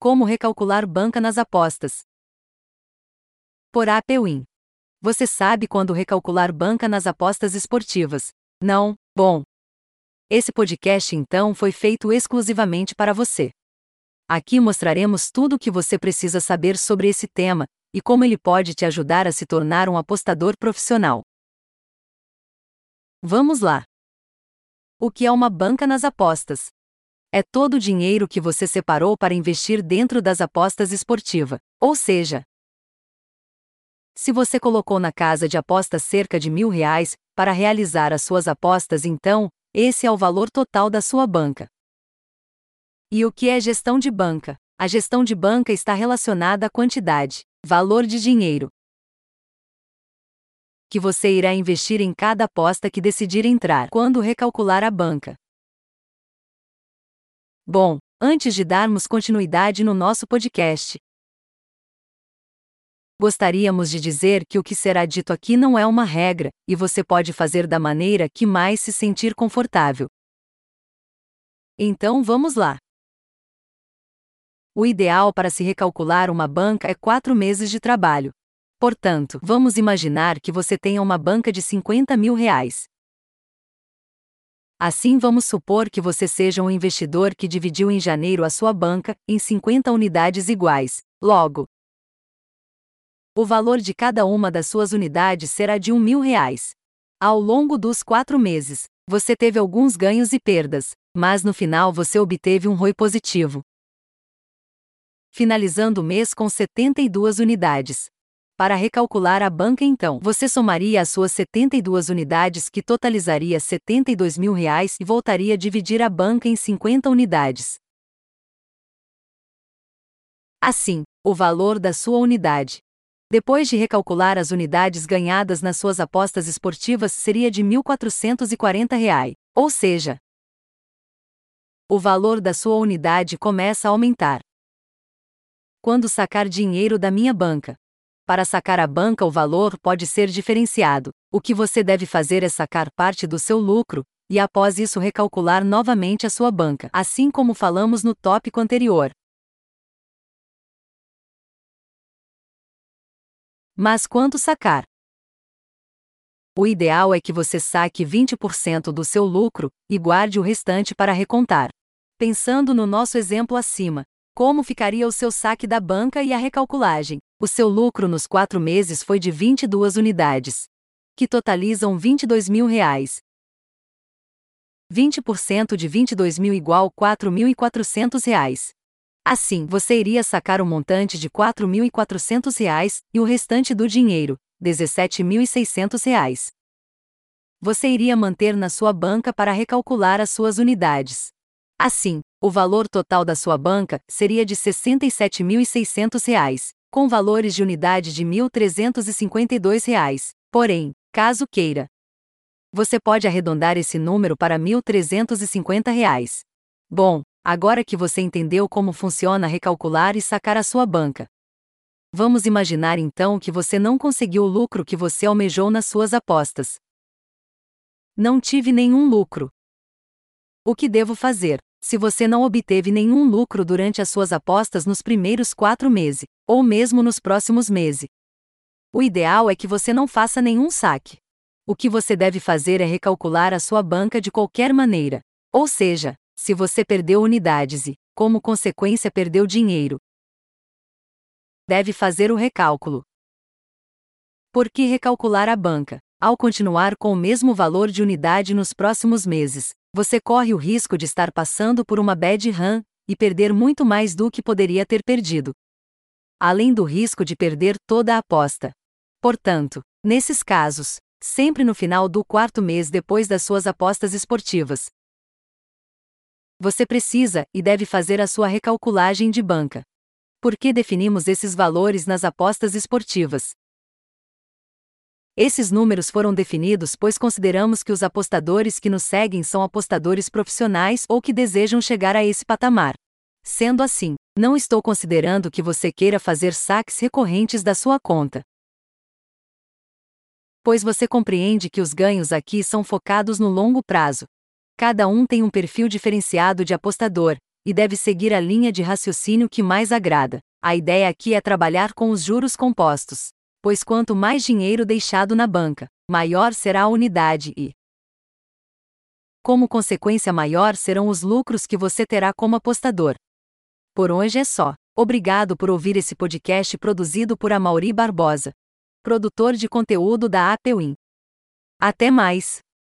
Como recalcular banca nas apostas. Por APWin. Você sabe quando recalcular banca nas apostas esportivas? Não? Bom. Esse podcast então foi feito exclusivamente para você. Aqui mostraremos tudo o que você precisa saber sobre esse tema e como ele pode te ajudar a se tornar um apostador profissional. Vamos lá! O que é uma banca nas apostas? É todo o dinheiro que você separou para investir dentro das apostas esportivas, ou seja, se você colocou na casa de apostas cerca de mil reais para realizar as suas apostas, então, esse é o valor total da sua banca. E o que é gestão de banca? A gestão de banca está relacionada à quantidade, valor de dinheiro que você irá investir em cada aposta que decidir entrar quando recalcular a banca. Bom, antes de darmos continuidade no nosso podcast, gostaríamos de dizer que o que será dito aqui não é uma regra, e você pode fazer da maneira que mais se sentir confortável. Então vamos lá. O ideal para se recalcular uma banca é quatro meses de trabalho. Portanto, vamos imaginar que você tenha uma banca de 50 mil reais. Assim, vamos supor que você seja um investidor que dividiu em janeiro a sua banca em 50 unidades iguais. Logo, o valor de cada uma das suas unidades será de mil reais. Ao longo dos quatro meses, você teve alguns ganhos e perdas, mas no final você obteve um ROI positivo finalizando o mês com 72 unidades. Para recalcular a banca então, você somaria as suas 72 unidades que totalizaria 72 mil reais e voltaria a dividir a banca em 50 unidades. Assim, o valor da sua unidade. Depois de recalcular as unidades ganhadas nas suas apostas esportivas seria de R$ 1.440, ou seja, o valor da sua unidade começa a aumentar quando sacar dinheiro da minha banca. Para sacar a banca, o valor pode ser diferenciado. O que você deve fazer é sacar parte do seu lucro, e após isso recalcular novamente a sua banca, assim como falamos no tópico anterior. Mas quanto sacar? O ideal é que você saque 20% do seu lucro e guarde o restante para recontar. Pensando no nosso exemplo acima, como ficaria o seu saque da banca e a recalculagem? O seu lucro nos quatro meses foi de 22 unidades, que totalizam 22 mil reais. 20% de 22 mil igual 4.400 reais. Assim, você iria sacar um montante de 4.400 reais e o restante do dinheiro, 17.600 reais. Você iria manter na sua banca para recalcular as suas unidades. Assim, o valor total da sua banca seria de R$ 67.600, com valores de unidade de R$ 1.352. Porém, caso queira, você pode arredondar esse número para R$ 1.350. Bom, agora que você entendeu como funciona recalcular e sacar a sua banca. Vamos imaginar então que você não conseguiu o lucro que você almejou nas suas apostas. Não tive nenhum lucro. O que devo fazer? Se você não obteve nenhum lucro durante as suas apostas nos primeiros quatro meses, ou mesmo nos próximos meses, o ideal é que você não faça nenhum saque. O que você deve fazer é recalcular a sua banca de qualquer maneira. Ou seja, se você perdeu unidades e, como consequência, perdeu dinheiro, deve fazer o recálculo. Por que recalcular a banca? Ao continuar com o mesmo valor de unidade nos próximos meses, você corre o risco de estar passando por uma bad run e perder muito mais do que poderia ter perdido. Além do risco de perder toda a aposta. Portanto, nesses casos, sempre no final do quarto mês depois das suas apostas esportivas, você precisa e deve fazer a sua recalculagem de banca. Por que definimos esses valores nas apostas esportivas? Esses números foram definidos pois consideramos que os apostadores que nos seguem são apostadores profissionais ou que desejam chegar a esse patamar. Sendo assim, não estou considerando que você queira fazer saques recorrentes da sua conta. Pois você compreende que os ganhos aqui são focados no longo prazo. Cada um tem um perfil diferenciado de apostador, e deve seguir a linha de raciocínio que mais agrada. A ideia aqui é trabalhar com os juros compostos. Pois quanto mais dinheiro deixado na banca, maior será a unidade e, como consequência, maior serão os lucros que você terá como apostador. Por hoje é só. Obrigado por ouvir esse podcast produzido por Amauri Barbosa, produtor de conteúdo da Apewin. Até mais!